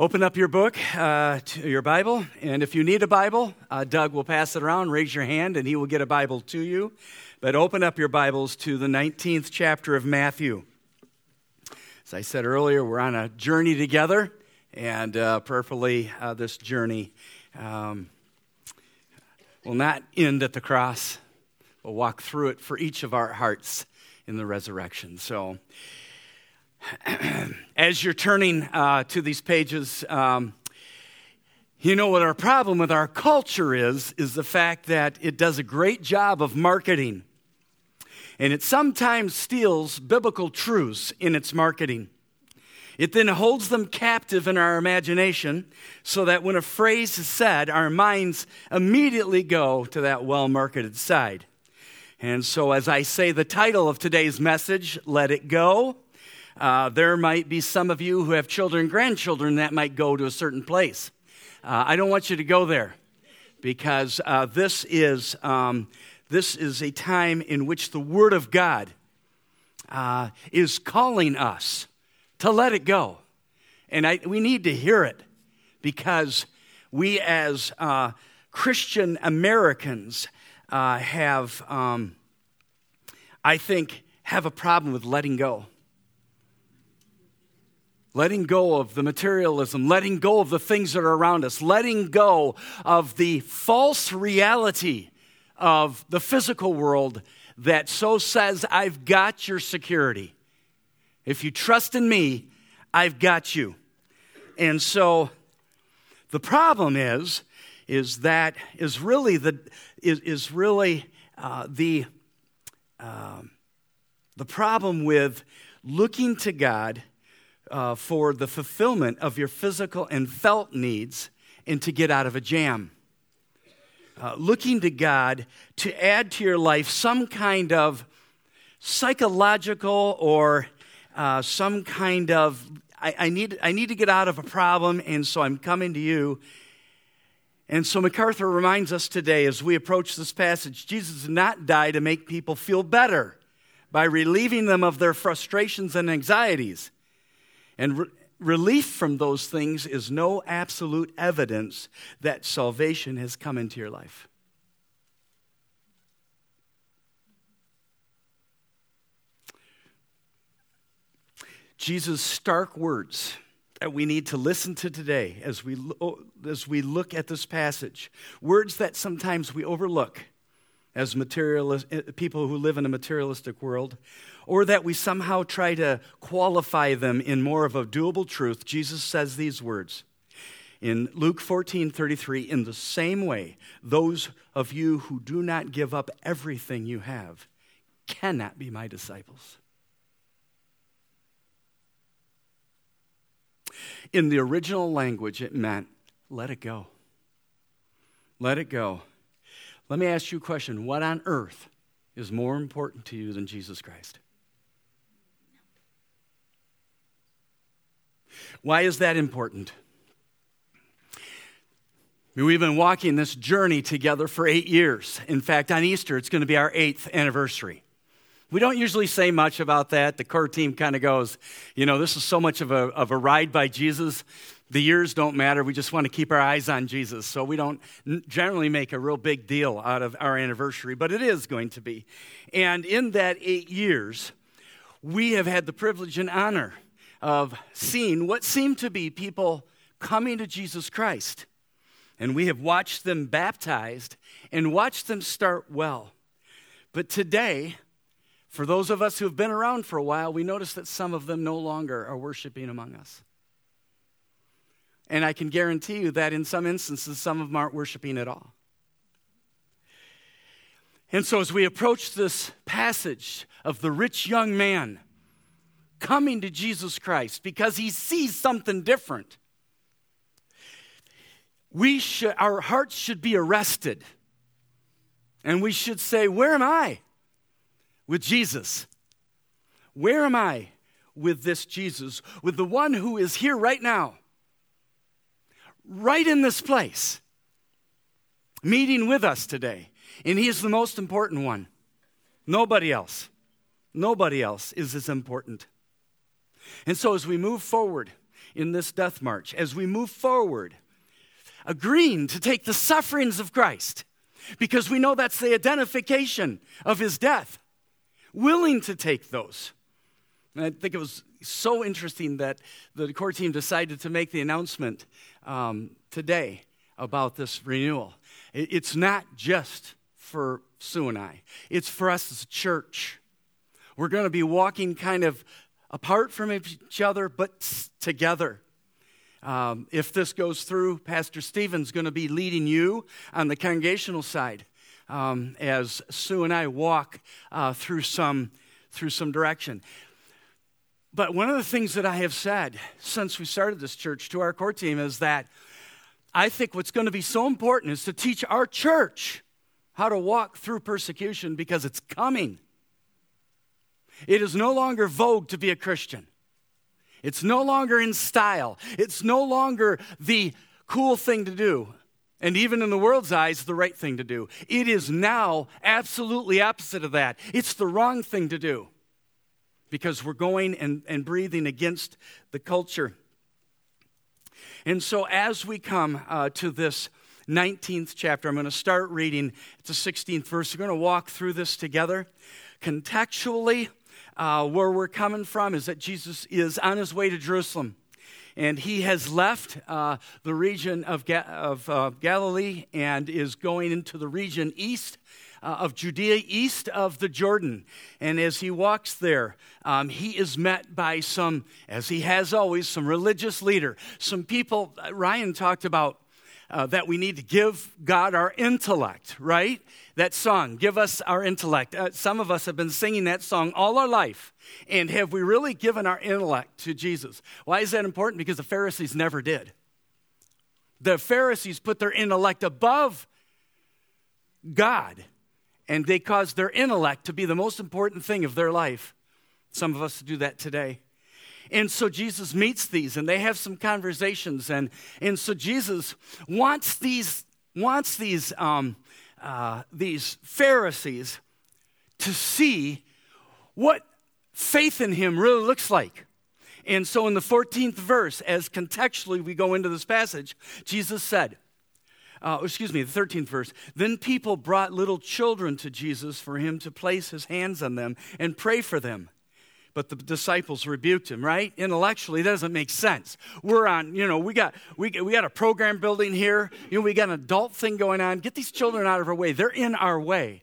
Open up your book, uh, your Bible, and if you need a Bible, uh, Doug will pass it around. Raise your hand, and he will get a Bible to you. But open up your Bibles to the 19th chapter of Matthew. As I said earlier, we're on a journey together, and uh, prayerfully, uh, this journey um, will not end at the cross. We'll walk through it for each of our hearts in the resurrection. So, as you're turning uh, to these pages, um, you know what our problem with our culture is, is the fact that it does a great job of marketing. And it sometimes steals biblical truths in its marketing. It then holds them captive in our imagination so that when a phrase is said, our minds immediately go to that well marketed side. And so, as I say the title of today's message, Let It Go, uh, there might be some of you who have children, grandchildren that might go to a certain place. Uh, I don't want you to go there because uh, this, is, um, this is a time in which the Word of God uh, is calling us to let it go. And I, we need to hear it because we, as uh, Christian Americans, uh, have, um, I think, have a problem with letting go letting go of the materialism, letting go of the things that are around us, letting go of the false reality of the physical world that so says, I've got your security. If you trust in me, I've got you. And so the problem is, is that is really the is, is really uh, the uh, the problem with looking to God uh, for the fulfillment of your physical and felt needs and to get out of a jam. Uh, looking to God to add to your life some kind of psychological or uh, some kind of I, I, need, I need to get out of a problem, and so I'm coming to you. And so MacArthur reminds us today as we approach this passage Jesus did not die to make people feel better by relieving them of their frustrations and anxieties. And re- relief from those things is no absolute evidence that salvation has come into your life. Jesus' stark words that we need to listen to today as we, as we look at this passage, words that sometimes we overlook as materialist, people who live in a materialistic world, or that we somehow try to qualify them in more of a doable truth, Jesus says these words. In Luke 14 33, in the same way, those of you who do not give up everything you have cannot be my disciples. In the original language, it meant let it go. Let it go. Let me ask you a question What on earth is more important to you than Jesus Christ? Why is that important? We've been walking this journey together for eight years. In fact, on Easter, it's going to be our eighth anniversary. We don't usually say much about that. The core team kind of goes, you know, this is so much of a, of a ride by Jesus the years don't matter. We just want to keep our eyes on Jesus. So we don't generally make a real big deal out of our anniversary, but it is going to be. And in that eight years, we have had the privilege and honor of seeing what seemed to be people coming to Jesus Christ. And we have watched them baptized and watched them start well. But today, for those of us who have been around for a while, we notice that some of them no longer are worshiping among us. And I can guarantee you that in some instances, some of them aren't worshiping at all. And so, as we approach this passage of the rich young man coming to Jesus Christ because he sees something different, we should, our hearts should be arrested. And we should say, Where am I with Jesus? Where am I with this Jesus? With the one who is here right now? right in this place, meeting with us today. And He is the most important one. Nobody else. Nobody else is as important. And so, as we move forward in this death march as we move forward, agreeing to take the sufferings of Christ because we know that's the identification of his death, willing to take those. And I think it was so interesting that the core team decided to make the announcement um, today about this renewal. It's not just for Sue and I, it's for us as a church. We're going to be walking kind of apart from each other, but together. Um, if this goes through, Pastor Stephen's going to be leading you on the congregational side um, as Sue and I walk uh, through some through some direction. But one of the things that I have said since we started this church to our core team is that I think what's going to be so important is to teach our church how to walk through persecution because it's coming. It is no longer vogue to be a Christian. It's no longer in style. It's no longer the cool thing to do. And even in the world's eyes, the right thing to do. It is now absolutely opposite of that. It's the wrong thing to do because we're going and, and breathing against the culture. And so, as we come uh, to this 19th chapter, I'm going to start reading It's the 16th verse. We're going to walk through this together. Contextually, uh, where we're coming from is that Jesus is on his way to Jerusalem. And he has left uh, the region of, Ga- of uh, Galilee and is going into the region east uh, of Judea, east of the Jordan. And as he walks there, um, he is met by some, as he has always, some religious leader, some people. Uh, Ryan talked about uh, that we need to give God our intellect, right? That song, Give Us Our Intellect. Uh, some of us have been singing that song all our life. And have we really given our intellect to Jesus? Why is that important? Because the Pharisees never did. The Pharisees put their intellect above God, and they caused their intellect to be the most important thing of their life. Some of us do that today. And so Jesus meets these and they have some conversations. And, and so Jesus wants these, wants these, um, uh, these Pharisees to see what faith in him really looks like. And so in the 14th verse, as contextually we go into this passage, Jesus said, uh, excuse me, the 13th verse. Then people brought little children to Jesus for him to place his hands on them and pray for them. But the disciples rebuked him, right? Intellectually, that doesn't make sense. We're on, you know, we got, we, we got a program building here. You know, we got an adult thing going on. Get these children out of our way. They're in our way.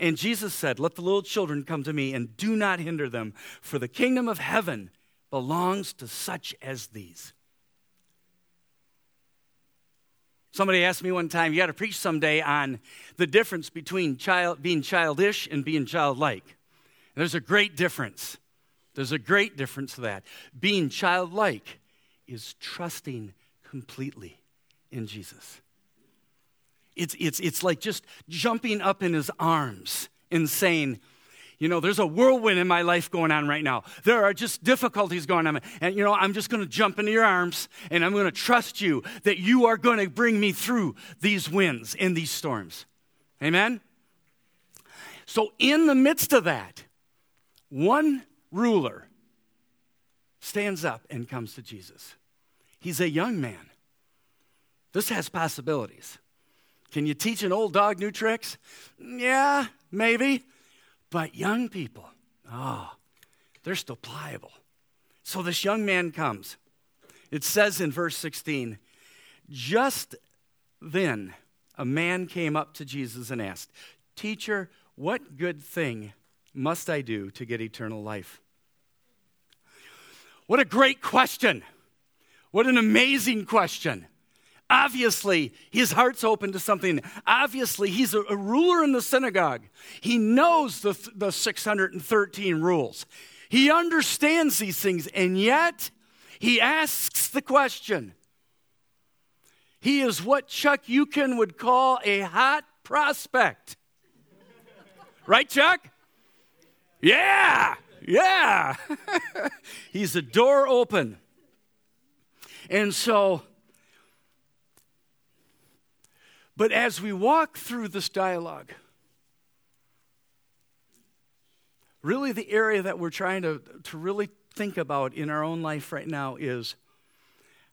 And Jesus said, Let the little children come to me and do not hinder them, for the kingdom of heaven belongs to such as these. Somebody asked me one time, you got to preach someday on the difference between child, being childish and being childlike. There's a great difference. There's a great difference to that. Being childlike is trusting completely in Jesus. It's, it's, it's like just jumping up in his arms and saying, you know, there's a whirlwind in my life going on right now. There are just difficulties going on. And, you know, I'm just going to jump into your arms and I'm going to trust you that you are going to bring me through these winds and these storms. Amen? So, in the midst of that, one ruler stands up and comes to Jesus. He's a young man. This has possibilities. Can you teach an old dog new tricks? Yeah, maybe. But young people, oh, they're still pliable. So this young man comes. It says in verse 16, just then a man came up to Jesus and asked, Teacher, what good thing must I do to get eternal life? What a great question! What an amazing question. Obviously, his heart's open to something. Obviously, he's a, ruler in the synagogue. He knows the, the 613 rules. He understands these things, and yet he asks the question. He is what Chuck Yukin would call a hot prospect. right, Chuck? Yeah, yeah. He's a door open. And so, but as we walk through this dialogue, really the area that we're trying to, to really think about in our own life right now is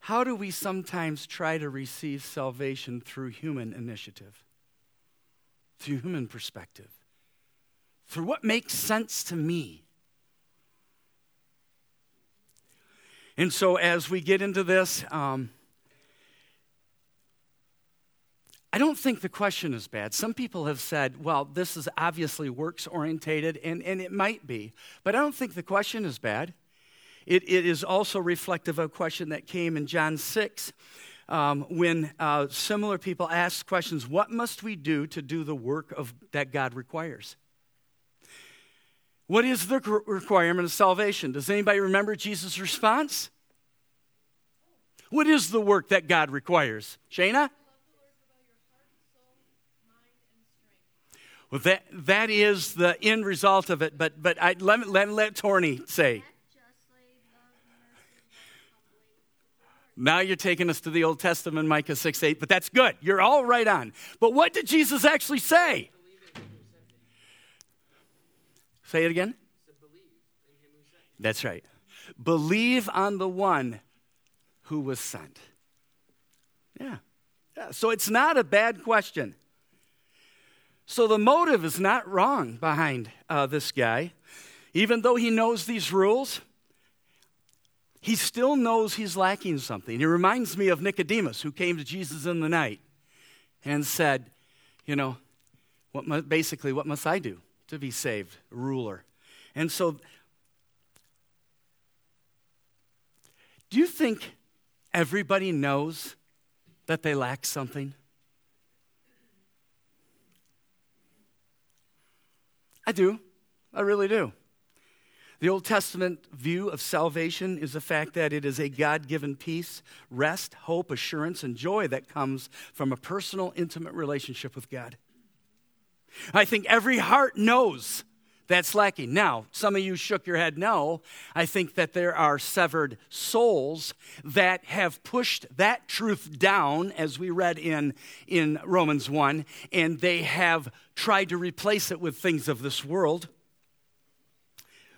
how do we sometimes try to receive salvation through human initiative, through human perspective, through what makes sense to me? And so, as we get into this, um, I don't think the question is bad. Some people have said, well, this is obviously works orientated, and, and it might be. But I don't think the question is bad. It, it is also reflective of a question that came in John 6 um, when uh, similar people asked questions What must we do to do the work of, that God requires? What is the requirement of salvation? Does anybody remember Jesus' response? What is the work that God requires? Shana? Well, that, that is the end result of it, but, but I, let, let, let Torney say. Now you're taking us to the Old Testament, Micah 6 8, but that's good. You're all right on. But what did Jesus actually say? Say it again. That's right. Believe on the one who was sent. Yeah. yeah. So it's not a bad question. So the motive is not wrong behind uh, this guy. Even though he knows these rules, he still knows he's lacking something. He reminds me of Nicodemus, who came to Jesus in the night and said, You know, what basically, what must I do to be saved, ruler? And so, do you think everybody knows that they lack something? I do. I really do. The Old Testament view of salvation is the fact that it is a God given peace, rest, hope, assurance, and joy that comes from a personal, intimate relationship with God. I think every heart knows that's lacking. Now, some of you shook your head no. I think that there are severed souls that have pushed that truth down, as we read in, in Romans 1, and they have tried to replace it with things of this world.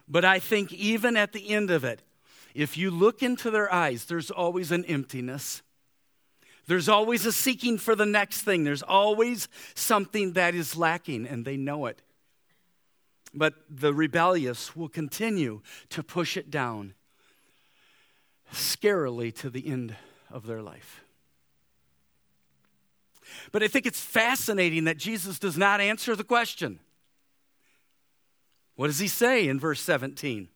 But I think even at the end of it, if you look into their eyes, there's always an emptiness. There's always a seeking for the next thing. There's always something that is lacking, and they know it. But the rebellious will continue to push it down scarily to the end of their life. But I think it's fascinating that Jesus does not answer the question. What does he say in verse 17?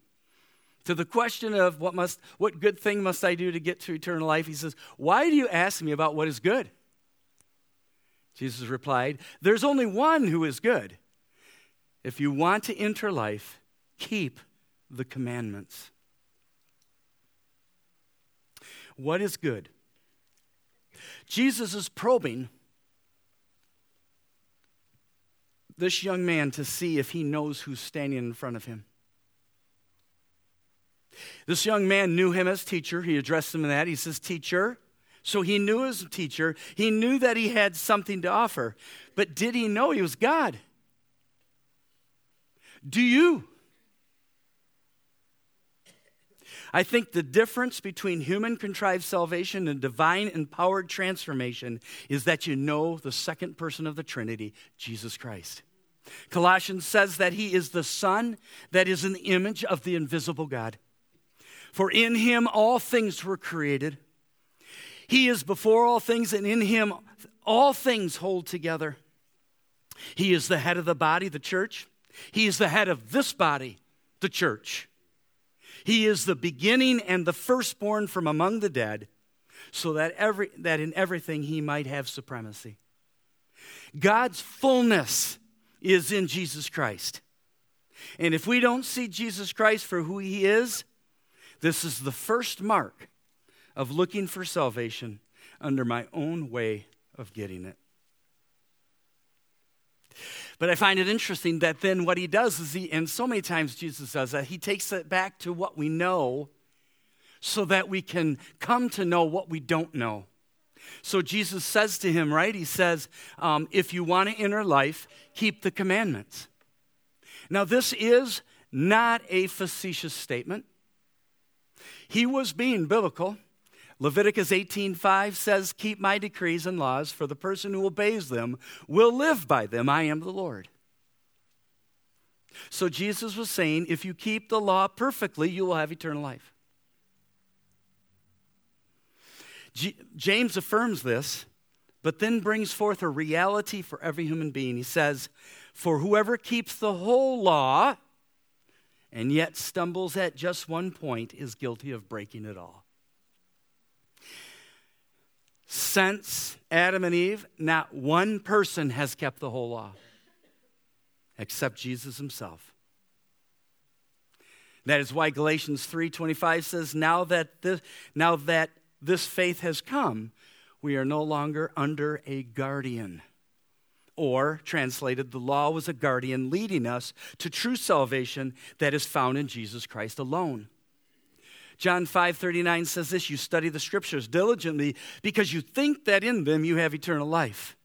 To the question of what must what good thing must I do to get to eternal life, he says, "Why do you ask me about what is good?" Jesus replied, "There's only one who is good. If you want to enter life, keep the commandments. What is good? Jesus is probing this young man to see if he knows who's standing in front of him. This young man knew him as teacher. He addressed him in that. He says, Teacher. So he knew his teacher. He knew that he had something to offer. But did he know he was God? Do you? I think the difference between human contrived salvation and divine empowered transformation is that you know the second person of the Trinity, Jesus Christ. Colossians says that he is the Son that is in the image of the invisible God. For in him all things were created. He is before all things, and in him all things hold together. He is the head of the body, the church. He is the head of this body, the church. He is the beginning and the firstborn from among the dead, so that, every, that in everything he might have supremacy. God's fullness is in Jesus Christ. And if we don't see Jesus Christ for who he is, this is the first mark of looking for salvation under my own way of getting it. But I find it interesting that then what he does is he, and so many times Jesus does that, he takes it back to what we know so that we can come to know what we don't know. So Jesus says to him, right? He says, um, if you want to enter life, keep the commandments. Now, this is not a facetious statement. He was being biblical. Leviticus 18:5 says, "Keep my decrees and laws, for the person who obeys them will live by them. I am the Lord." So Jesus was saying, if you keep the law perfectly, you will have eternal life. G- James affirms this, but then brings forth a reality for every human being. He says, For whoever keeps the whole law and yet stumbles at just one point is guilty of breaking it all. Since Adam and Eve, not one person has kept the whole law except Jesus himself. That is why Galatians 3:25 says now that this now that this faith has come we are no longer under a guardian. Or translated the law was a guardian leading us to true salvation that is found in Jesus Christ alone. John 5:39 says this, you study the scriptures diligently because you think that in them you have eternal life.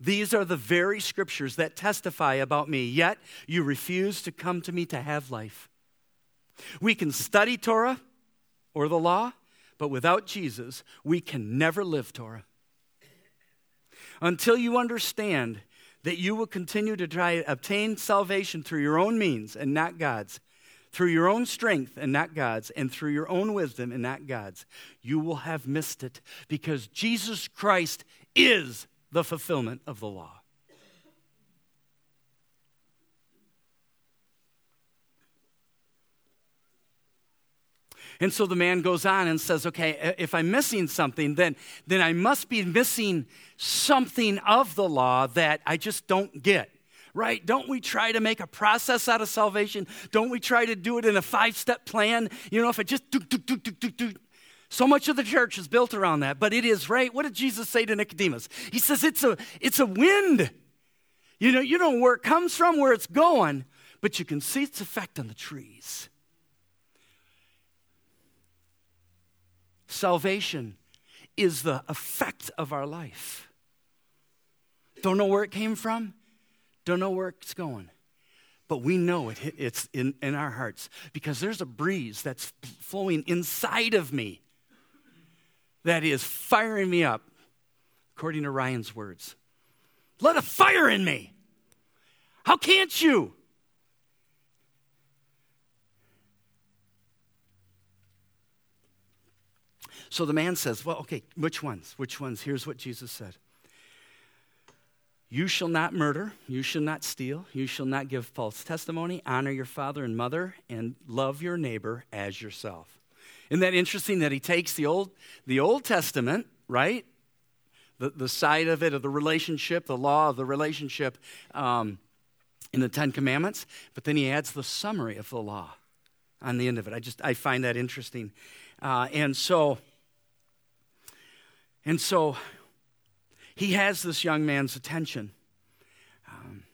These are the very scriptures that testify about me, yet you refuse to come to me to have life. We can study Torah or the law, but without Jesus, we can never live Torah. Until you understand that you will continue to try to obtain salvation through your own means and not God's, through your own strength and not God's, and through your own wisdom and not God's, you will have missed it because Jesus Christ is the fulfillment of the law. And so the man goes on and says, okay, if I'm missing something, then, then I must be missing something of the law that I just don't get. Right? Don't we try to make a process out of salvation? Don't we try to do it in a five step plan? You know, if it just do, do, do, do, do, do, so much of the church is built around that, but it is right. What did Jesus say to Nicodemus? He says it's a it's a wind. You know, you don't know where it comes from, where it's going, but you can see its effect on the trees. Salvation is the effect of our life. Don't know where it came from, don't know where it's going. But we know it, it's in, in our hearts because there's a breeze that's flowing inside of me that is firing me up, according to Ryan's words. Let a fire in me. How can't you? So the man says, Well, okay, which ones? Which ones? Here's what Jesus said You shall not murder, you shall not steal, you shall not give false testimony, honor your father and mother, and love your neighbor as yourself. Isn't that interesting that he takes the Old, the Old Testament, right? The, the side of it, of the relationship, the law of the relationship um, in the Ten Commandments, but then he adds the summary of the law on the end of it. I just, I find that interesting. Uh, and so, and so he has this young man's attention. Um,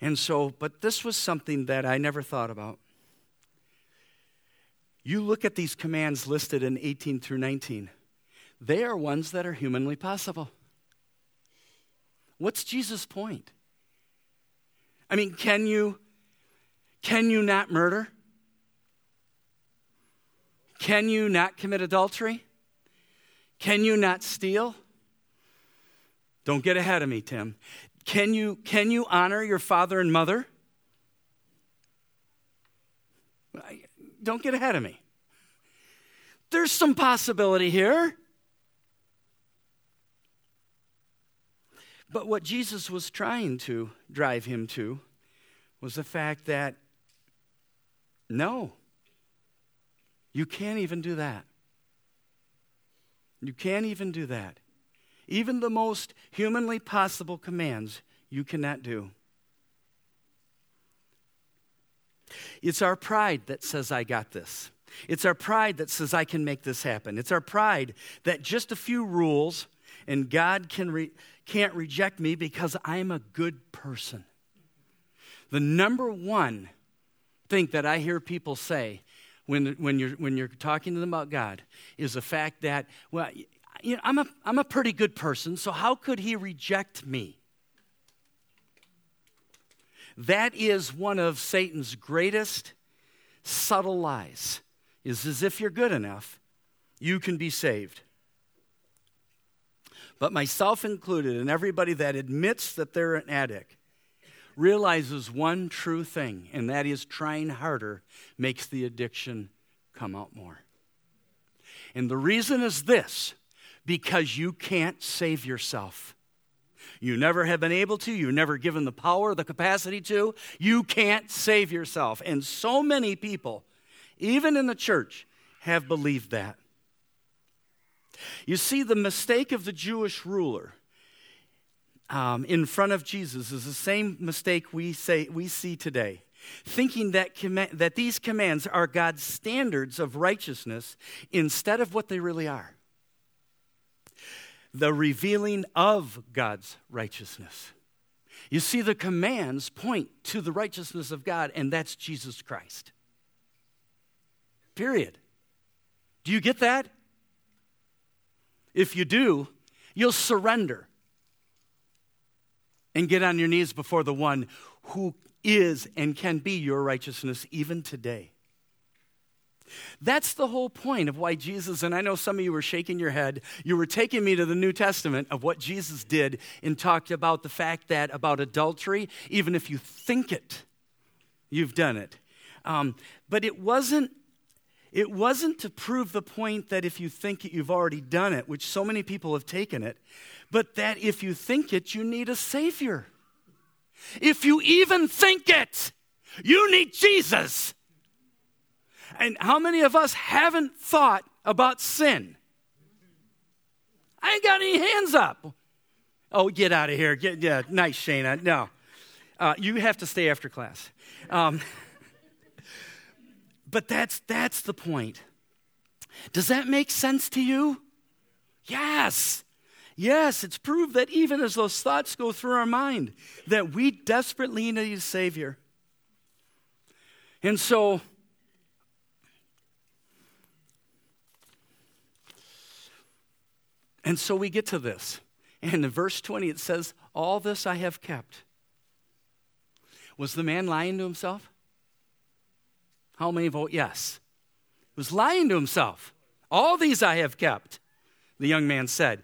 and so, but this was something that I never thought about. You look at these commands listed in 18 through 19, they are ones that are humanly possible. What's Jesus' point? I mean, can you can you not murder? Can you not commit adultery? Can you not steal? Don't get ahead of me, Tim. Can you can you honor your father and mother? don't get ahead of me. There's some possibility here. But what Jesus was trying to drive him to was the fact that no, you can't even do that. You can't even do that. Even the most humanly possible commands you cannot do. It's our pride that says, I got this. It's our pride that says, I can make this happen. It's our pride that just a few rules and God can re- can't reject me because I'm a good person. The number one thing that I hear people say when, when, you're, when you're talking to them about God is the fact that, well, you know, I'm, a, I'm a pretty good person, so how could he reject me? That is one of Satan's greatest subtle lies is as if you're good enough, you can be saved. But myself included, and everybody that admits that they're an addict, realizes one true thing, and that is trying harder makes the addiction come out more. And the reason is this because you can't save yourself. You never have been able to. You've never given the power, the capacity to. You can't save yourself. And so many people, even in the church, have believed that. You see, the mistake of the Jewish ruler um, in front of Jesus is the same mistake we, say, we see today. Thinking that, that these commands are God's standards of righteousness instead of what they really are the revealing of God's righteousness. You see, the commands point to the righteousness of God, and that's Jesus Christ. Period. Do you get that? If you do, you'll surrender and get on your knees before the one who is and can be your righteousness even today. That's the whole point of why Jesus, and I know some of you were shaking your head, you were taking me to the New Testament of what Jesus did and talked about the fact that about adultery, even if you think it, you've done it. Um, but it wasn't it wasn't to prove the point that if you think it, you've already done it, which so many people have taken it, but that if you think it, you need a Savior. If you even think it, you need Jesus. And how many of us haven't thought about sin? I ain't got any hands up. Oh, get out of here. Get, yeah, nice, Shana. No. Uh, you have to stay after class. Um, but that's, that's the point. Does that make sense to you? Yes. Yes, it's proved that even as those thoughts go through our mind, that we desperately need a Savior. And so, and so we get to this. And in verse 20, it says, All this I have kept. Was the man lying to himself? How many vote yes? He was lying to himself. All these I have kept, the young man said.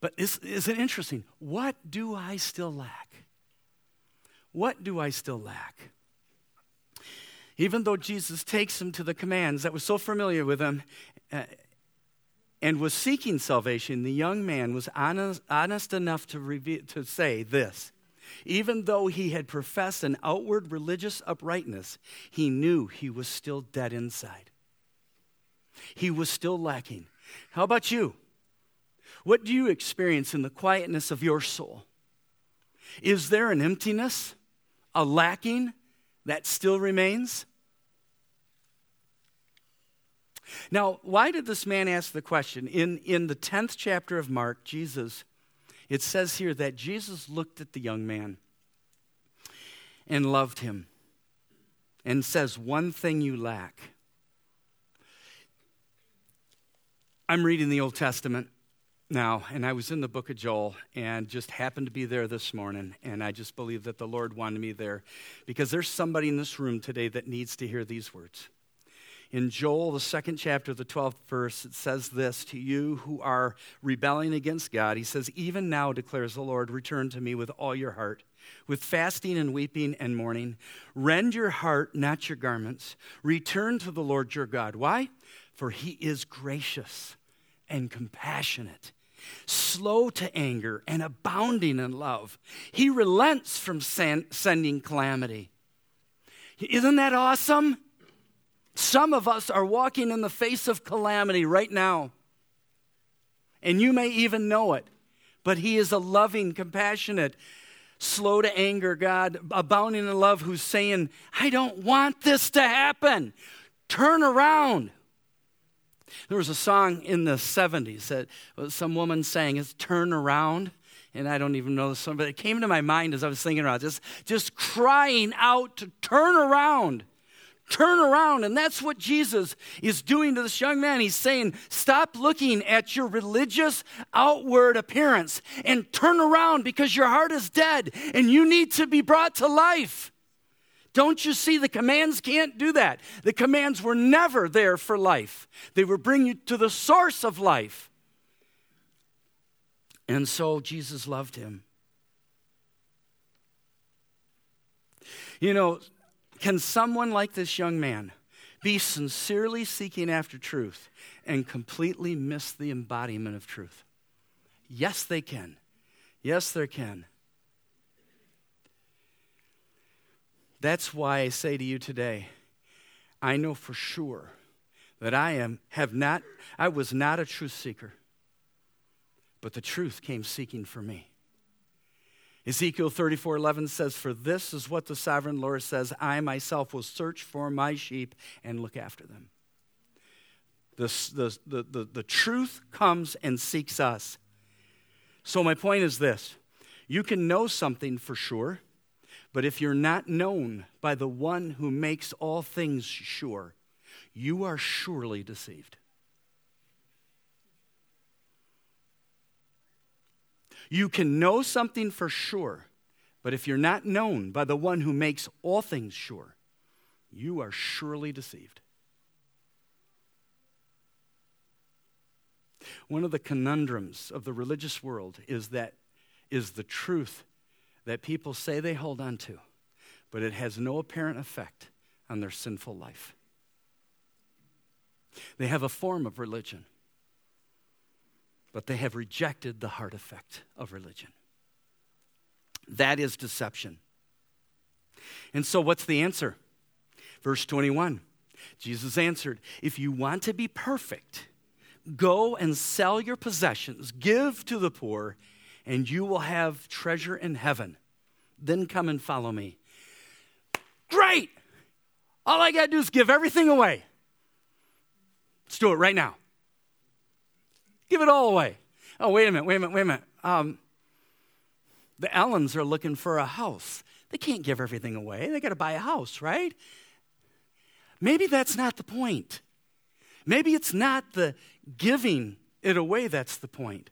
But is, is it interesting? What do I still lack? What do I still lack? Even though Jesus takes him to the commands that was so familiar with him uh, and was seeking salvation, the young man was honest, honest enough to, reveal, to say this even though he had professed an outward religious uprightness, he knew he was still dead inside. He was still lacking. How about you? What do you experience in the quietness of your soul? Is there an emptiness, a lacking that still remains? Now, why did this man ask the question? In, in the 10th chapter of Mark, Jesus it says here that Jesus looked at the young man and loved him and says, One thing you lack. I'm reading the Old Testament now, and I was in the book of Joel and just happened to be there this morning. And I just believe that the Lord wanted me there because there's somebody in this room today that needs to hear these words. In Joel, the second chapter, the 12th verse, it says this to you who are rebelling against God. He says, Even now, declares the Lord, return to me with all your heart, with fasting and weeping and mourning. Rend your heart, not your garments. Return to the Lord your God. Why? For he is gracious and compassionate slow to anger, and abounding in love. He relents from sending calamity. Isn't that awesome? Some of us are walking in the face of calamity right now. And you may even know it. But He is a loving, compassionate, slow to anger God, abounding in love, who's saying, I don't want this to happen. Turn around. There was a song in the 70s that some woman sang, it's Turn Around. And I don't even know the song, but it came to my mind as I was thinking about this, just crying out to turn around. Turn around. And that's what Jesus is doing to this young man. He's saying, Stop looking at your religious outward appearance and turn around because your heart is dead and you need to be brought to life. Don't you see the commands can't do that? The commands were never there for life, they were bring you to the source of life. And so Jesus loved him. You know, can someone like this young man be sincerely seeking after truth and completely miss the embodiment of truth? Yes, they can. Yes, they can. That's why I say to you today, I know for sure that I am have not I was not a truth seeker. But the truth came seeking for me. Ezekiel 34 11 says, For this is what the sovereign Lord says I myself will search for my sheep and look after them. The, the, the, the, the truth comes and seeks us. So, my point is this you can know something for sure, but if you're not known by the one who makes all things sure, you are surely deceived. You can know something for sure, but if you're not known by the one who makes all things sure, you are surely deceived. One of the conundrums of the religious world is that is the truth that people say they hold on to, but it has no apparent effect on their sinful life. They have a form of religion, but they have rejected the heart effect of religion. That is deception. And so, what's the answer? Verse 21 Jesus answered, If you want to be perfect, go and sell your possessions, give to the poor, and you will have treasure in heaven. Then come and follow me. Great! All I got to do is give everything away. Let's do it right now. Give it all away. Oh, wait a minute, wait a minute, wait a minute. Um, the Allens are looking for a house. They can't give everything away. They got to buy a house, right? Maybe that's not the point. Maybe it's not the giving it away that's the point.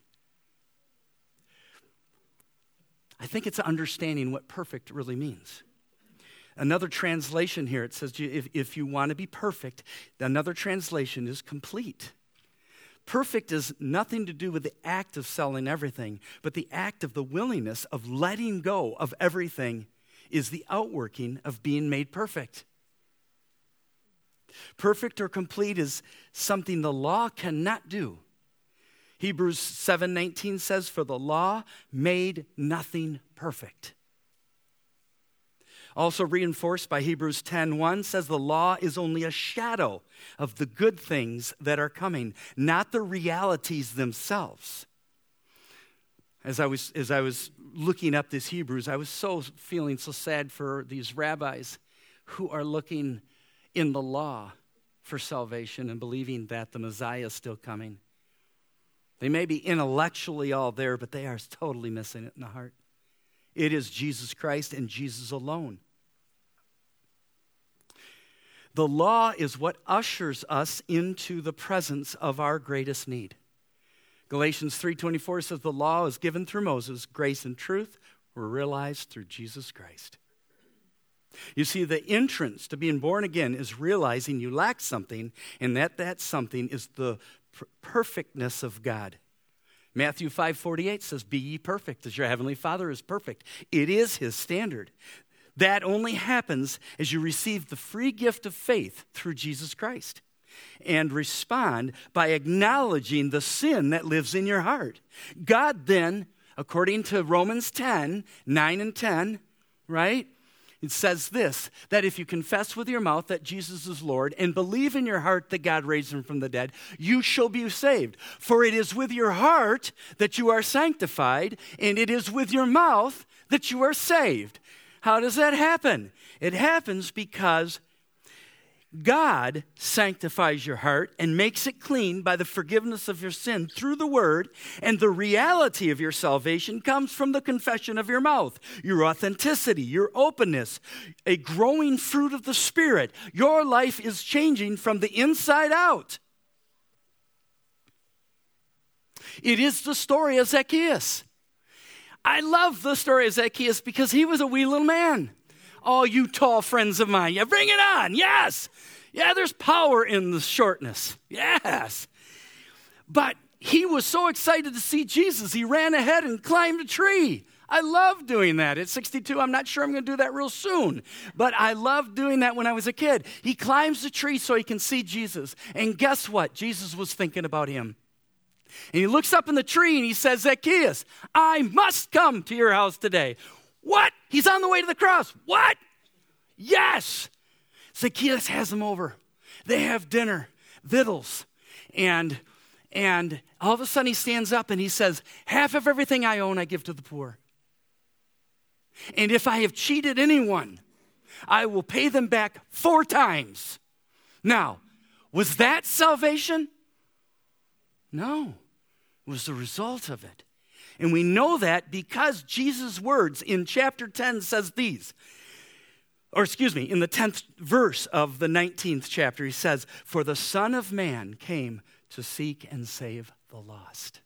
I think it's understanding what perfect really means. Another translation here, it says if, if you want to be perfect, another translation is complete. Perfect is nothing to do with the act of selling everything, but the act of the willingness of letting go of everything is the outworking of being made perfect. Perfect or complete is something the law cannot do. Hebrews 7:19 says for the law made nothing perfect. Also reinforced by Hebrews 10:1 says the law is only a shadow of the good things that are coming, not the realities themselves. As I was as I was looking up this Hebrews, I was so feeling so sad for these rabbis who are looking in the law for salvation and believing that the Messiah is still coming. They may be intellectually all there, but they are totally missing it in the heart. It is Jesus Christ and Jesus alone. The law is what ushers us into the presence of our greatest need. Galatians 3:24 says the law is given through Moses, grace and truth were realized through Jesus Christ. You see the entrance to being born again is realizing you lack something and that that something is the perfectness of God. Matthew 5:48 says be ye perfect as your heavenly Father is perfect. It is his standard. That only happens as you receive the free gift of faith through Jesus Christ and respond by acknowledging the sin that lives in your heart. God then, according to Romans 10 9 and 10, right? It says this that if you confess with your mouth that Jesus is Lord and believe in your heart that God raised him from the dead, you shall be saved. For it is with your heart that you are sanctified, and it is with your mouth that you are saved. How does that happen? It happens because God sanctifies your heart and makes it clean by the forgiveness of your sin through the word, and the reality of your salvation comes from the confession of your mouth, your authenticity, your openness, a growing fruit of the Spirit. Your life is changing from the inside out. It is the story of Zacchaeus. I love the story of Zacchaeus because he was a wee little man. All you tall friends of mine, yeah, bring it on. Yes. Yeah, there's power in the shortness. Yes. But he was so excited to see Jesus, he ran ahead and climbed a tree. I love doing that. At 62, I'm not sure I'm going to do that real soon, but I loved doing that when I was a kid. He climbs the tree so he can see Jesus. And guess what? Jesus was thinking about him. And he looks up in the tree and he says, Zacchaeus, I must come to your house today. What? He's on the way to the cross. What? Yes. Zacchaeus has him over. They have dinner, victuals, and and all of a sudden he stands up and he says, Half of everything I own I give to the poor. And if I have cheated anyone, I will pay them back four times. Now, was that salvation? No, it was the result of it. And we know that because Jesus' words in chapter 10 says these. Or excuse me, in the 10th verse of the 19th chapter, he says, For the Son of Man came to seek and save the lost.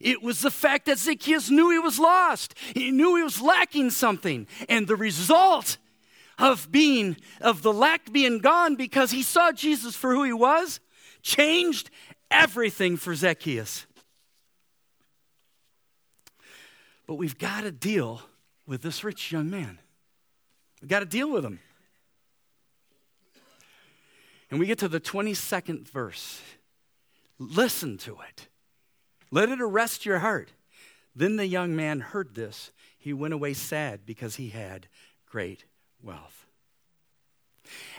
It was the fact that Zacchaeus knew he was lost. He knew he was lacking something. And the result of being, of the lack being gone because he saw Jesus for who he was, changed everything for Zacchaeus. But we've got to deal with this rich young man. We've got to deal with him. And we get to the 22nd verse. Listen to it. Let it arrest your heart. Then the young man heard this. He went away sad because he had great wealth.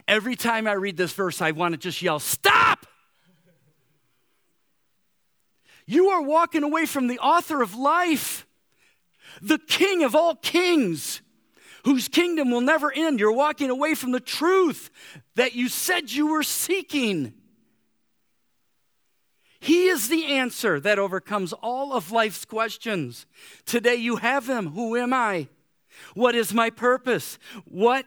Every time I read this verse, I want to just yell, Stop! You are walking away from the author of life, the king of all kings, whose kingdom will never end. You're walking away from the truth that you said you were seeking. He is the answer that overcomes all of life's questions. Today you have Him. Who am I? What is my purpose? What,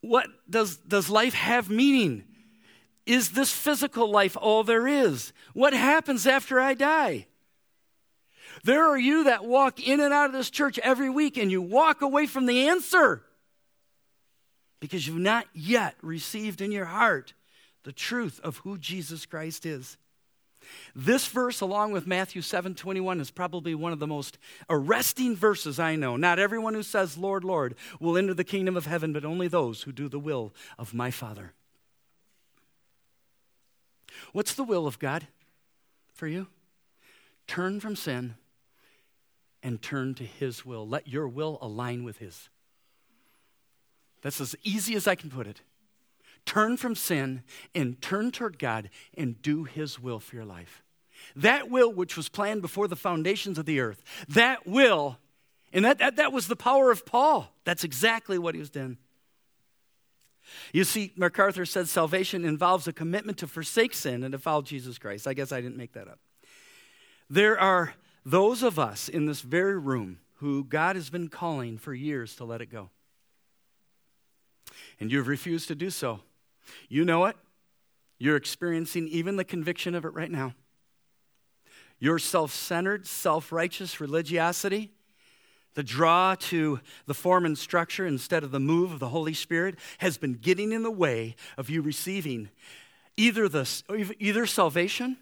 what does, does life have meaning? Is this physical life all there is? What happens after I die? There are you that walk in and out of this church every week and you walk away from the answer because you've not yet received in your heart the truth of who Jesus Christ is. This verse, along with Matthew 7 21, is probably one of the most arresting verses I know. Not everyone who says, Lord, Lord, will enter the kingdom of heaven, but only those who do the will of my Father. What's the will of God for you? Turn from sin and turn to His will. Let your will align with His. That's as easy as I can put it turn from sin and turn toward God and do His will for your life. That will, which was planned before the foundations of the earth, that will, and that, that, that was the power of Paul. That's exactly what he was doing. You see, MacArthur said salvation involves a commitment to forsake sin and to follow Jesus Christ. I guess I didn't make that up. There are those of us in this very room who God has been calling for years to let it go. And you've refused to do so. You know it. You're experiencing even the conviction of it right now. Your self centered, self righteous religiosity, the draw to the form and structure instead of the move of the Holy Spirit, has been getting in the way of you receiving either, the, either salvation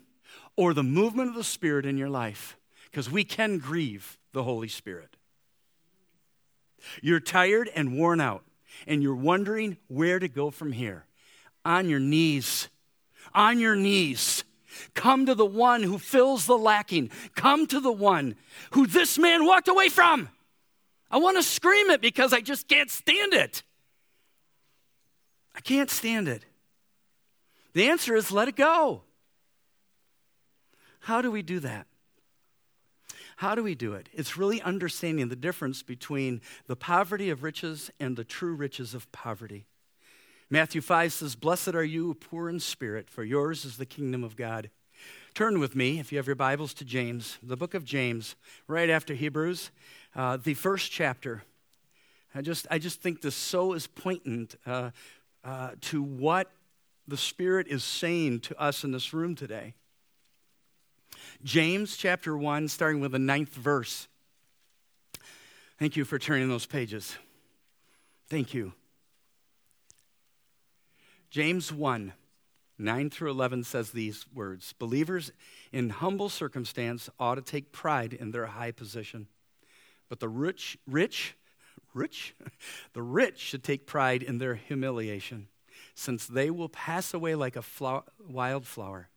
or the movement of the Spirit in your life. Because we can grieve the Holy Spirit. You're tired and worn out, and you're wondering where to go from here on your knees. On your knees. Come to the one who fills the lacking. Come to the one who this man walked away from. I want to scream it because I just can't stand it. I can't stand it. The answer is let it go. How do we do that? How do we do it? It's really understanding the difference between the poverty of riches and the true riches of poverty. Matthew 5 says, Blessed are you, poor in spirit, for yours is the kingdom of God. Turn with me, if you have your Bibles, to James, the book of James, right after Hebrews, uh, the first chapter. I just, I just think this so is poignant uh, uh, to what the Spirit is saying to us in this room today. James chapter 1, starting with the ninth verse. Thank you for turning those pages. Thank you. James 1 9 through 11 says these words Believers in humble circumstance ought to take pride in their high position. But the rich, rich, rich, the rich should take pride in their humiliation, since they will pass away like a wild flower, wildflower.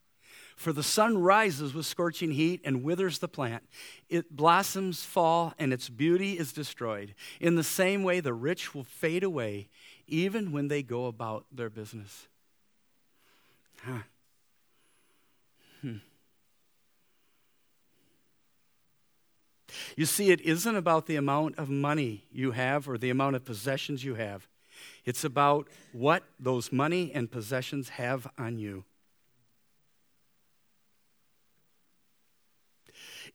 For the sun rises with scorching heat and withers the plant. It blossoms fall and its beauty is destroyed. In the same way, the rich will fade away even when they go about their business. Huh. Hmm. You see, it isn't about the amount of money you have or the amount of possessions you have. It's about what those money and possessions have on you.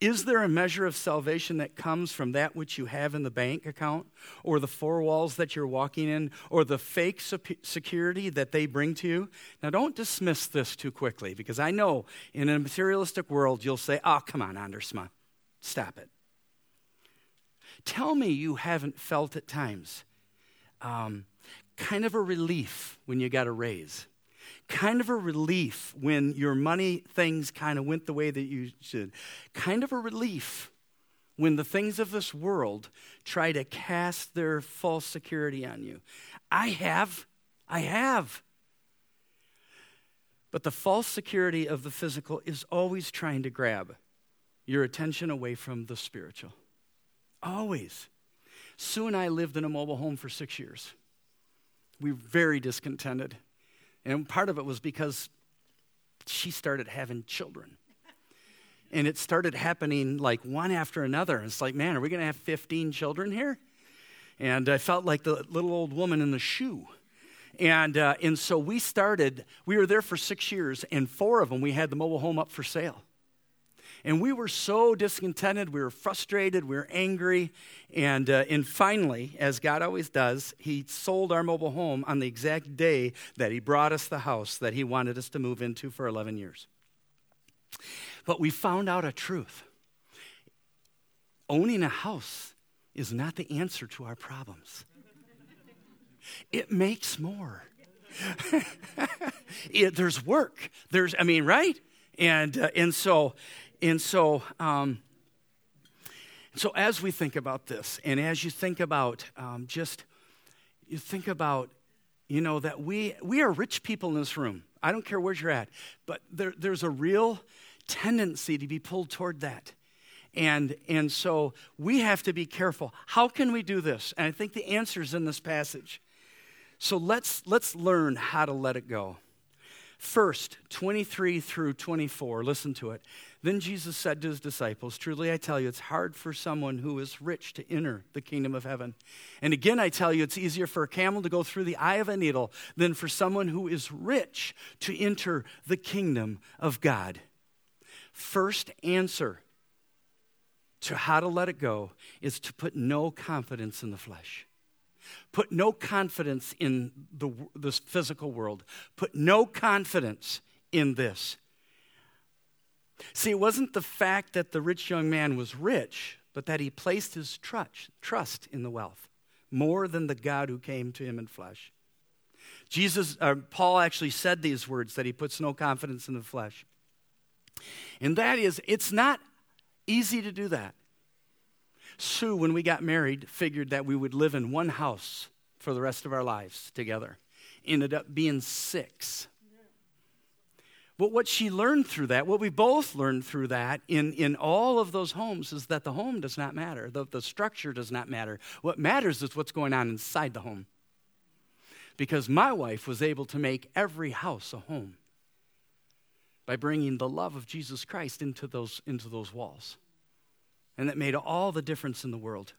Is there a measure of salvation that comes from that which you have in the bank account, or the four walls that you're walking in, or the fake security that they bring to you? Now, don't dismiss this too quickly, because I know in a materialistic world you'll say, oh, come on, Ondersma, stop it. Tell me you haven't felt at times um, kind of a relief when you got a raise kind of a relief when your money things kind of went the way that you should. Kind of a relief when the things of this world try to cast their false security on you. I have. I have. But the false security of the physical is always trying to grab your attention away from the spiritual. Always. Sue and I lived in a mobile home for six years. We were very discontented. And part of it was because she started having children. And it started happening like one after another. It's like, man, are we going to have 15 children here? And I felt like the little old woman in the shoe. And, uh, and so we started, we were there for six years, and four of them we had the mobile home up for sale. And we were so discontented, we were frustrated, we were angry. And, uh, and finally, as God always does, He sold our mobile home on the exact day that He brought us the house that He wanted us to move into for 11 years. But we found out a truth owning a house is not the answer to our problems, it makes more. it, there's work. There's, I mean, right? And, uh, and so and so, um, so as we think about this, and as you think about um, just, you think about, you know, that we we are rich people in this room. I don't care where you're at, but there, there's a real tendency to be pulled toward that. And, and so we have to be careful. How can we do this? And I think the answer is in this passage. So let's, let's learn how to let it go. First, 23 through 24, listen to it. Then Jesus said to his disciples, Truly I tell you, it's hard for someone who is rich to enter the kingdom of heaven. And again, I tell you, it's easier for a camel to go through the eye of a needle than for someone who is rich to enter the kingdom of God. First answer to how to let it go is to put no confidence in the flesh. Put no confidence in the, this physical world. Put no confidence in this. See, it wasn't the fact that the rich young man was rich, but that he placed his trust, trust in the wealth more than the God who came to him in flesh. Jesus, uh, Paul actually said these words that he puts no confidence in the flesh. And that is, it's not easy to do that. Sue, when we got married, figured that we would live in one house for the rest of our lives together. Ended up being six. But what she learned through that, what we both learned through that in, in all of those homes, is that the home does not matter. The, the structure does not matter. What matters is what's going on inside the home. Because my wife was able to make every house a home by bringing the love of Jesus Christ into those, into those walls and that made all the difference in the world.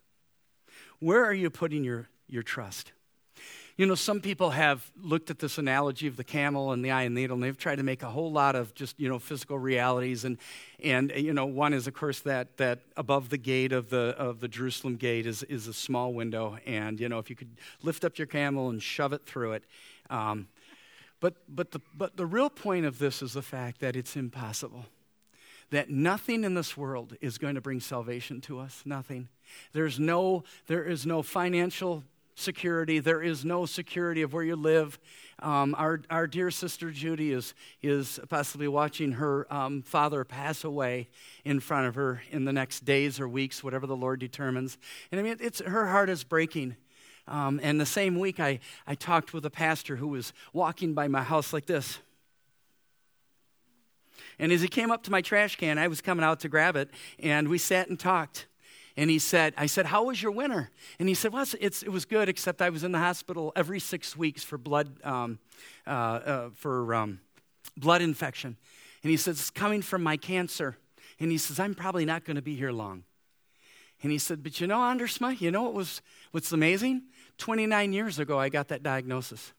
Where are you putting your, your trust? You know, some people have looked at this analogy of the camel and the eye and needle, and they've tried to make a whole lot of just, you know, physical realities. And, and you know, one is, of course, that, that above the gate of the, of the Jerusalem gate is, is a small window. And, you know, if you could lift up your camel and shove it through it. Um, but, but, the, but the real point of this is the fact that it's impossible that nothing in this world is going to bring salvation to us. Nothing. There's no, there is no financial security. There is no security of where you live. Um, our, our dear sister Judy is, is possibly watching her um, father pass away in front of her in the next days or weeks, whatever the Lord determines. And I mean, it's, her heart is breaking. Um, and the same week, I, I talked with a pastor who was walking by my house like this. And as he came up to my trash can, I was coming out to grab it, and we sat and talked. And he said, I said, How was your winter? And he said, Well, it's, it's, it was good, except I was in the hospital every six weeks for blood, um, uh, uh, for, um, blood infection. And he says, It's coming from my cancer. And he says, I'm probably not going to be here long. And he said, But you know, Ondersma, you know what was, what's amazing? 29 years ago, I got that diagnosis.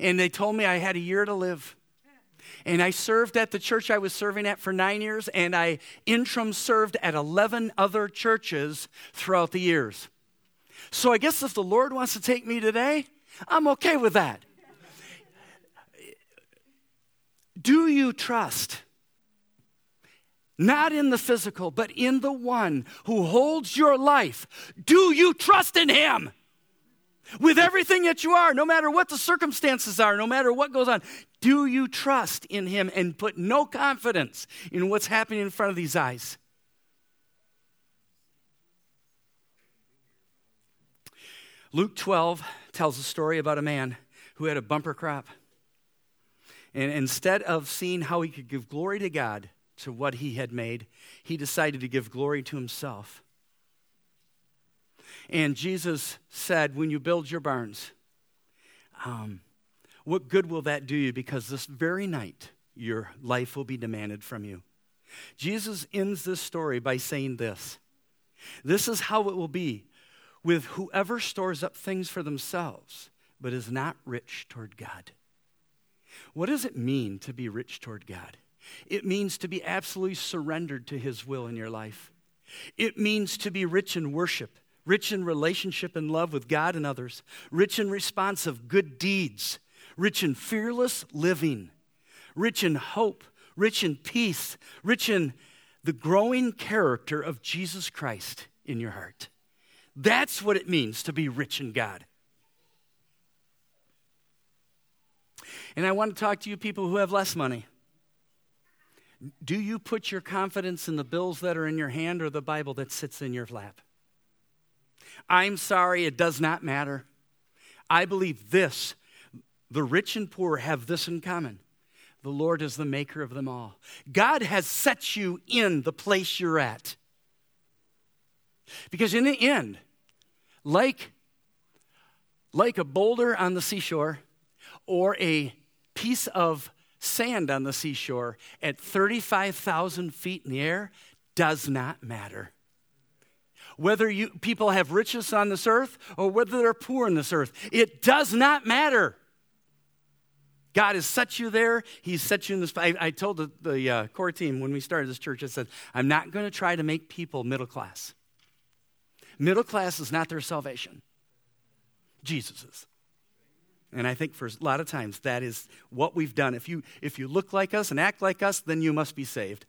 And they told me I had a year to live. And I served at the church I was serving at for nine years, and I interim served at 11 other churches throughout the years. So I guess if the Lord wants to take me today, I'm okay with that. Do you trust? Not in the physical, but in the one who holds your life. Do you trust in him? With everything that you are, no matter what the circumstances are, no matter what goes on, do you trust in him and put no confidence in what's happening in front of these eyes? Luke 12 tells a story about a man who had a bumper crop. And instead of seeing how he could give glory to God to what he had made, he decided to give glory to himself. And Jesus said, When you build your barns, um, what good will that do you? Because this very night, your life will be demanded from you. Jesus ends this story by saying this This is how it will be with whoever stores up things for themselves, but is not rich toward God. What does it mean to be rich toward God? It means to be absolutely surrendered to His will in your life. It means to be rich in worship, rich in relationship and love with God and others, rich in response of good deeds, rich in fearless living, rich in hope, rich in peace, rich in the growing character of Jesus Christ in your heart. That's what it means to be rich in God. And I want to talk to you people who have less money. Do you put your confidence in the bills that are in your hand or the Bible that sits in your lap? I'm sorry, it does not matter. I believe this the rich and poor have this in common the Lord is the maker of them all. God has set you in the place you're at. Because in the end, like, like a boulder on the seashore or a piece of sand on the seashore at 35,000 feet in the air does not matter. Whether you, people have riches on this earth or whether they're poor on this earth, it does not matter. God has set you there. He's set you in this. I, I told the, the uh, core team when we started this church, I said, I'm not going to try to make people middle class. Middle class is not their salvation, Jesus is. And I think for a lot of times that is what we've done. If you, if you look like us and act like us, then you must be saved.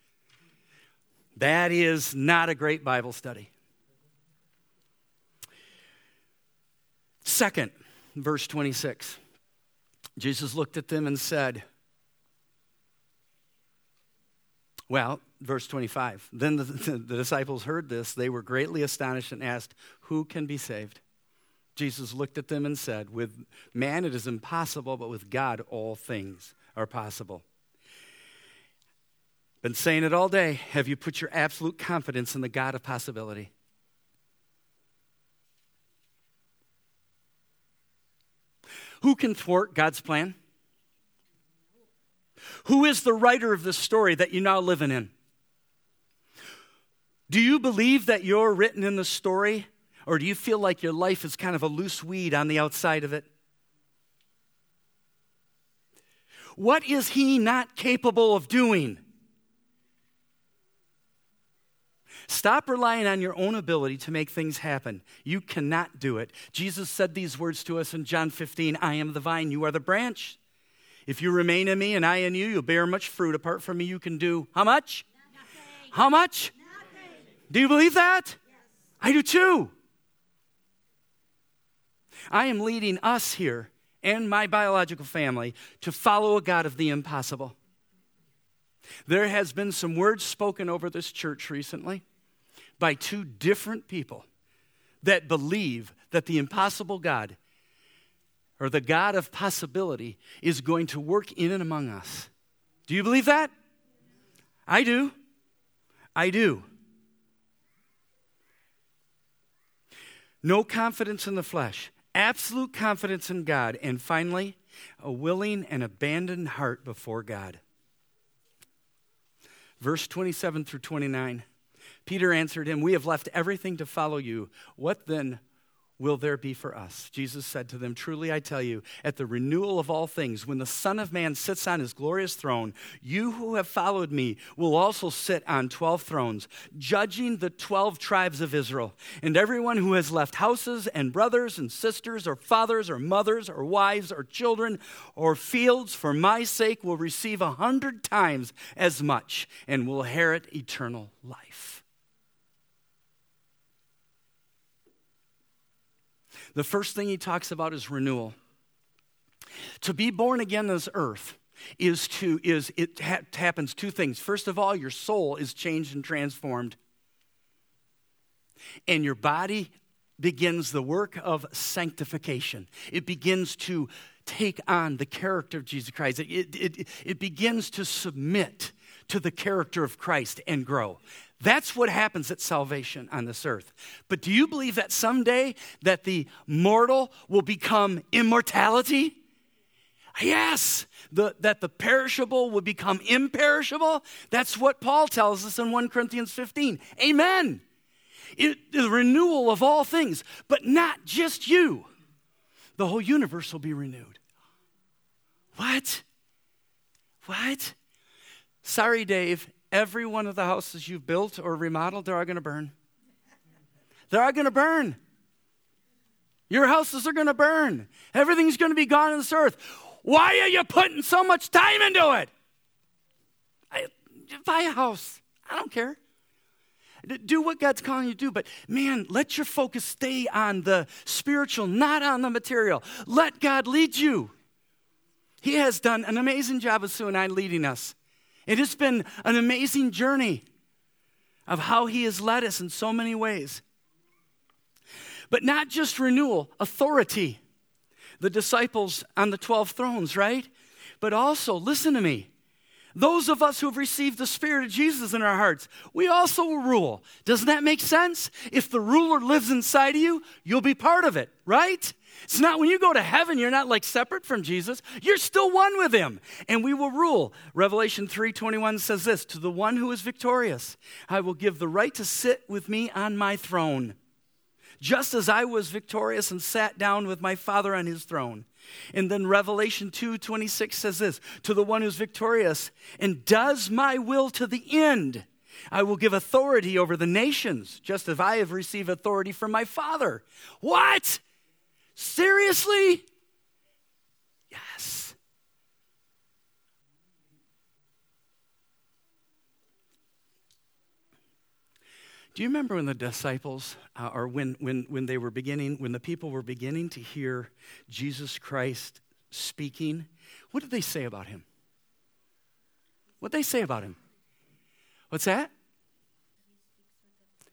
That is not a great Bible study. Second, verse 26. Jesus looked at them and said, Well, verse 25. Then the, the, the, disciples heard this. They were greatly astonished and asked, Who can be saved? Jesus looked at them and said, With man it is impossible, but with God all things are possible. Been saying it all day. Have you put your absolute confidence in the God of possibility? Who can thwart God's plan? Who is the writer of this story that you're now living in? Do you believe that you're written in the story or do you feel like your life is kind of a loose weed on the outside of it? What is he not capable of doing? Stop relying on your own ability to make things happen. You cannot do it. Jesus said these words to us in John 15 I am the vine, you are the branch. If you remain in me and I in you, you'll bear much fruit. Apart from me, you can do how much? Nothing. How much? Nothing. Do you believe that? Yes. I do too. I am leading us here and my biological family to follow a God of the impossible. There has been some words spoken over this church recently by two different people that believe that the impossible God or the God of possibility is going to work in and among us. Do you believe that? I do. I do. No confidence in the flesh, absolute confidence in God, and finally, a willing and abandoned heart before God. Verse 27 through 29. Peter answered him, We have left everything to follow you. What then will there be for us? Jesus said to them, Truly I tell you, at the renewal of all things, when the Son of Man sits on his glorious throne, you who have followed me will also sit on 12 thrones, judging the 12 tribes of Israel. And everyone who has left houses and brothers and sisters, or fathers or mothers, or wives or children, or fields for my sake will receive a hundred times as much and will inherit eternal life. The first thing he talks about is renewal. To be born again on this earth is to is it ha- happens two things. First of all, your soul is changed and transformed. And your body begins the work of sanctification. It begins to take on the character of Jesus Christ. It, it, it, it begins to submit to the character of Christ and grow. That's what happens at salvation on this earth. But do you believe that someday that the mortal will become immortality? Yes, the, that the perishable will become imperishable. That's what Paul tells us in 1 Corinthians 15. Amen. It, the renewal of all things, but not just you. The whole universe will be renewed. What? What? Sorry, Dave, every one of the houses you've built or remodeled, they're all going to burn. They're all going to burn. Your houses are going to burn. Everything's going to be gone on this earth. Why are you putting so much time into it? I, buy a house. I don't care. Do what God's calling you to do, but man, let your focus stay on the spiritual, not on the material. Let God lead you. He has done an amazing job of Sue and I leading us. It has been an amazing journey of how He has led us in so many ways. But not just renewal, authority. The disciples on the 12 thrones, right? But also, listen to me. Those of us who have received the Spirit of Jesus in our hearts, we also rule. Doesn't that make sense? If the ruler lives inside of you, you'll be part of it, right? It's not when you go to heaven, you're not like separate from Jesus. You're still one with him. And we will rule. Revelation 3:21 says this, "To the one who is victorious, I will give the right to sit with me on my throne, just as I was victorious and sat down with my Father on his throne." And then Revelation 2:26 says this, "To the one who's victorious and does my will to the end, I will give authority over the nations, just as I have received authority from my Father." What? Seriously? Yes. Do you remember when the disciples, uh, or when, when, when they were beginning, when the people were beginning to hear Jesus Christ speaking? What did they say about him? What did they say about him? What's that?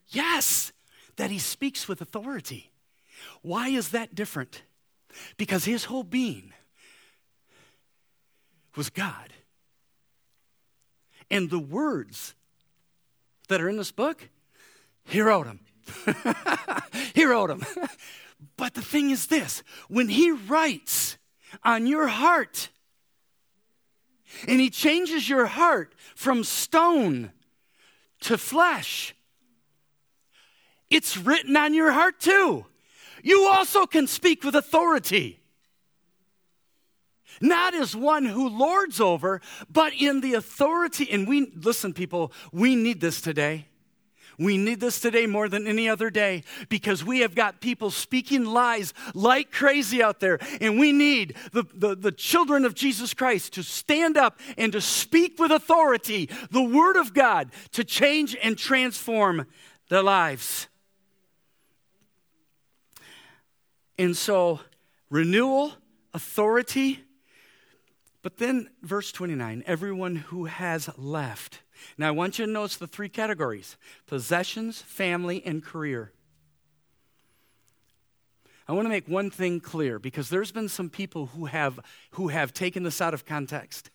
Yes, that he speaks with authority. Why is that different? Because his whole being was God. And the words that are in this book, he wrote them. he wrote them. but the thing is this when he writes on your heart, and he changes your heart from stone to flesh, it's written on your heart too you also can speak with authority. Not as one who lords over, but in the authority. And we, listen, people, we need this today. We need this today more than any other day because we have got people speaking lies like crazy out there. And we need the, the, the, children of Jesus Christ to stand up and to speak with authority the Word of God to change and transform their lives. And so, renewal, authority, but then, verse 29 everyone who has left. Now, I want you to notice the three categories possessions, family, and career. I want to make one thing clear because there's been some people who have, who have taken this out of context.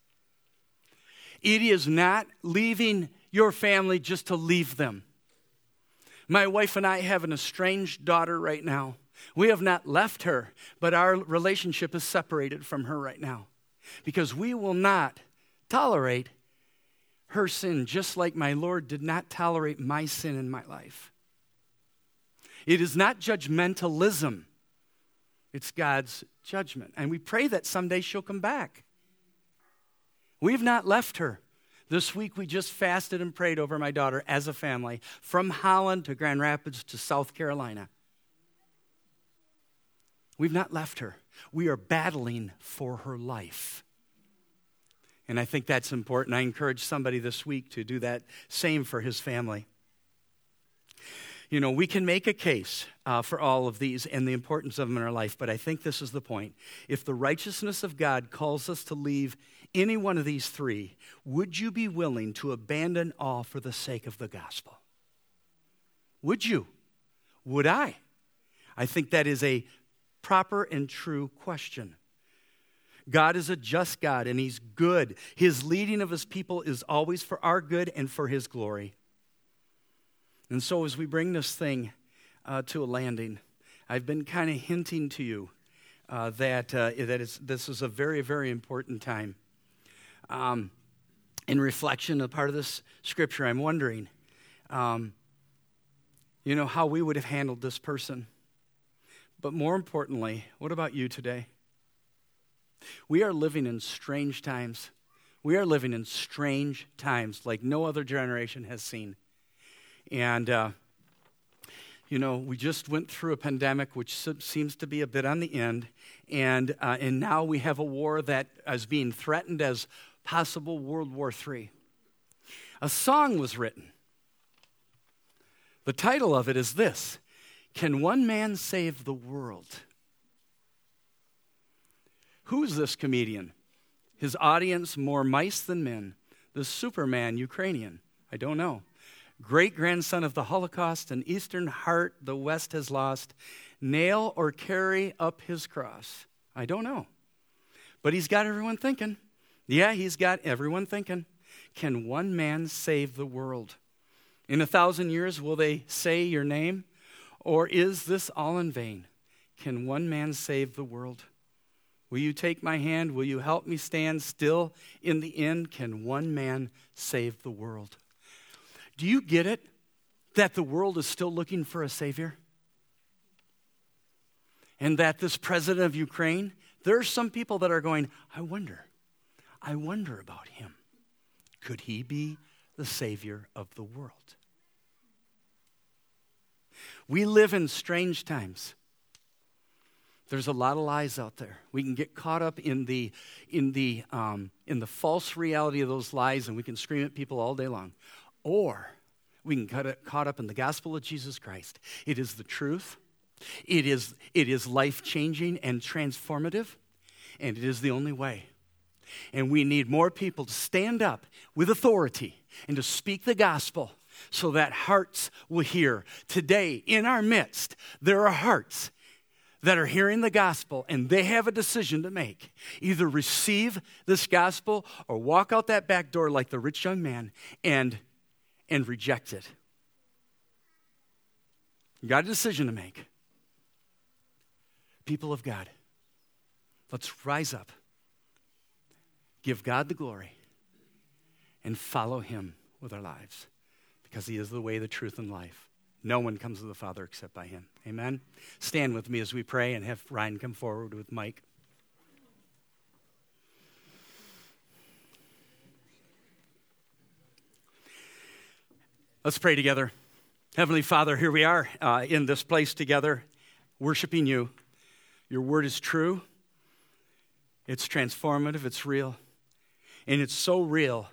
It is not leaving your family just to leave them. My wife and I have an estranged daughter right now. We have not left her, but our relationship is separated from her right now because we will not tolerate her sin, just like my Lord did not tolerate my sin in my life. It is not judgmentalism, it's God's judgment. And we pray that someday she'll come back. We've not left her. This week we just fasted and prayed over my daughter as a family from Holland to Grand Rapids to South Carolina. We've not left her. We are battling for her life. And I think that's important. I encourage somebody this week to do that same for his family. You know, we can make a case uh, for all of these and the importance of them in our life, but I think this is the point. If the righteousness of God calls us to leave any one of these three, would you be willing to abandon all for the sake of the gospel? Would you? Would I? I think that is a proper and true question. God is a just God and He's good. His leading of His people is always for our good and for His glory. And so, as we bring this thing uh, to a landing, I've been kind of hinting to you uh, that, uh, that this is a very, very important time. Um, in reflection of part of this scripture, I'm wondering, um, you know, how we would have handled this person. But more importantly, what about you today? We are living in strange times. We are living in strange times like no other generation has seen. And, uh, you know, we just went through a pandemic which seems to be a bit on the end. And, uh, and now we have a war that is being threatened as possible World War III. A song was written. The title of it is this Can One Man Save the World? Who's this comedian? His audience, more mice than men. The Superman Ukrainian. I don't know. Great grandson of the Holocaust, an Eastern heart the West has lost. Nail or carry up his cross. I don't know. But he's got everyone thinking. Yeah, he's got everyone thinking. Can one man save the world? In a thousand years, will they say your name? Or is this all in vain? Can one man save the world? Will you take my hand? Will you help me stand still? In the end, can one man save the world? Do you get it that the world is still looking for a Savior? And that this president of Ukraine, there are some people that are going, I wonder, I wonder about him. Could he be the Savior of the world? We live in strange times. There's a lot of lies out there. We can get caught up in the, in, the, um, in the false reality of those lies and we can scream at people all day long. Or we can get caught up in the gospel of Jesus Christ. It is the truth, it is, it is life changing and transformative, and it is the only way. And we need more people to stand up with authority and to speak the gospel so that hearts will hear. Today, in our midst, there are hearts that are hearing the gospel and they have a decision to make either receive this gospel or walk out that back door like the rich young man and, and reject it. You got a decision to make. People of God, let's rise up, give God the glory, and follow Him with our lives because He is the way, the truth, and life. No one comes to the Father except by him. Amen? Stand with me as we pray and have Ryan come forward with Mike. Let's pray together. Heavenly Father, here we are uh, in this place together, worshiping you. Your word is true, it's transformative, it's real. And it's so real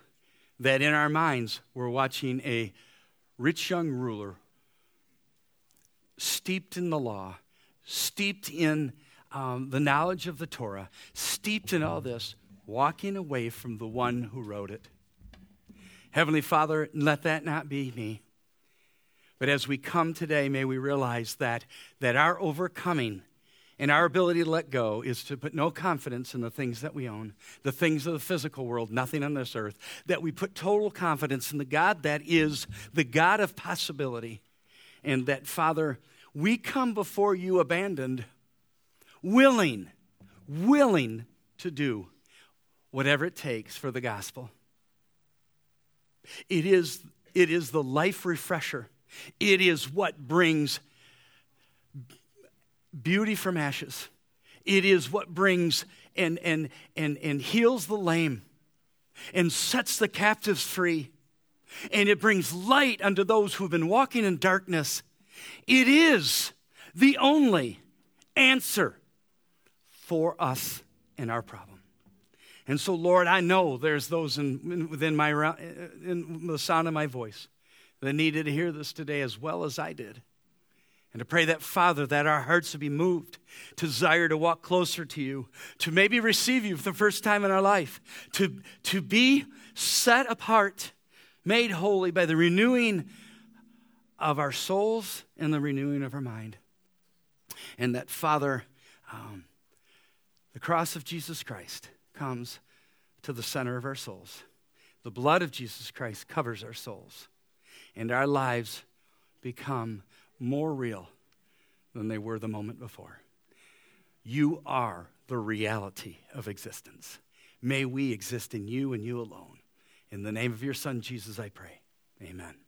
that in our minds, we're watching a rich young ruler steeped in the law, steeped in um, the knowledge of the Torah, steeped in all this, walking away from the one who wrote it. Heavenly Father, let that not be me. But as we come today, may we realize that, that our overcoming and our ability to let go is to put no confidence in the things that we own, the things of the physical world, nothing on this earth, that we put total confidence in the God that is the God of possibility. And that, Father, we come before you abandoned, willing, willing to do whatever it takes for the gospel. It is, it is the life refresher. It is what brings beauty from ashes. It is what brings and, and, and, and heals the lame and sets the captives free. And it brings light unto those who've been walking in darkness. It is the only answer for us and our problem. And so, Lord, I know there's those in, within my, uh, in the sound of my voice that needed to hear this today as well as I did. And to pray that, Father, that our hearts would be moved desire to walk closer to you, to maybe receive you for the first time in our life, to, to be set apart, made holy by the renewing of our souls and the renewing of our mind. And that, Father, um, the cross of Jesus Christ comes to the center of our souls. The blood of Jesus Christ covers our souls, and our lives become more real than they were the moment before. You are the reality of existence. May we exist in you and you alone. In the name of your Son, Jesus, I pray. Amen.